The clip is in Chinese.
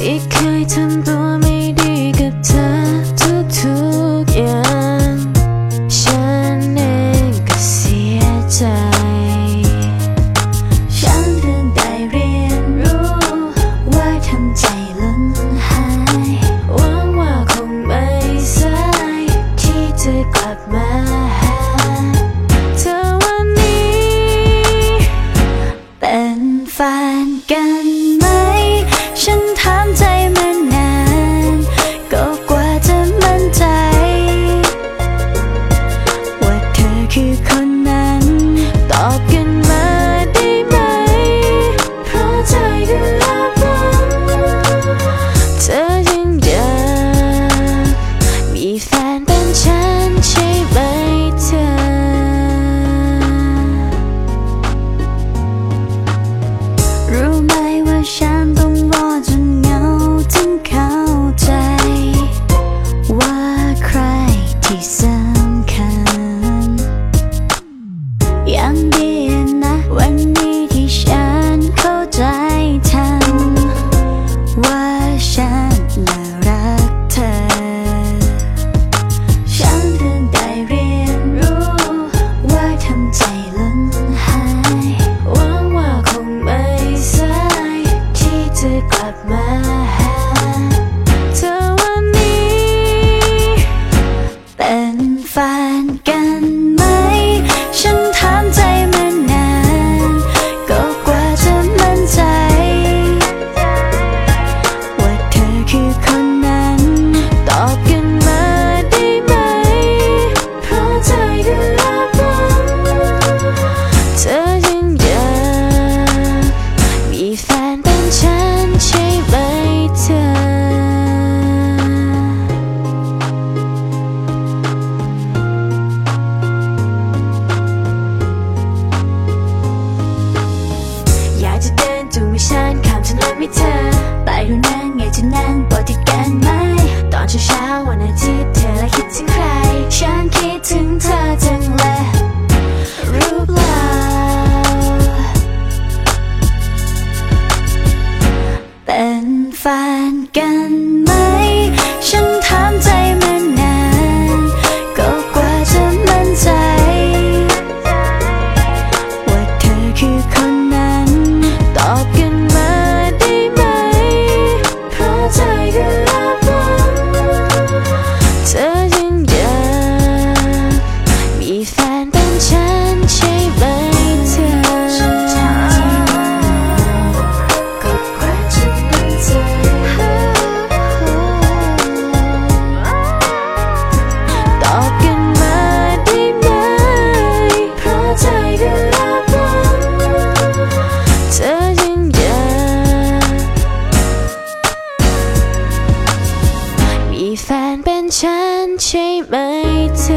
一开场多美再จมั ดูไม่ชันข้ามฉันนไม่เธอไปรู้นั่งไงจะนั่งปอติด 想起每一次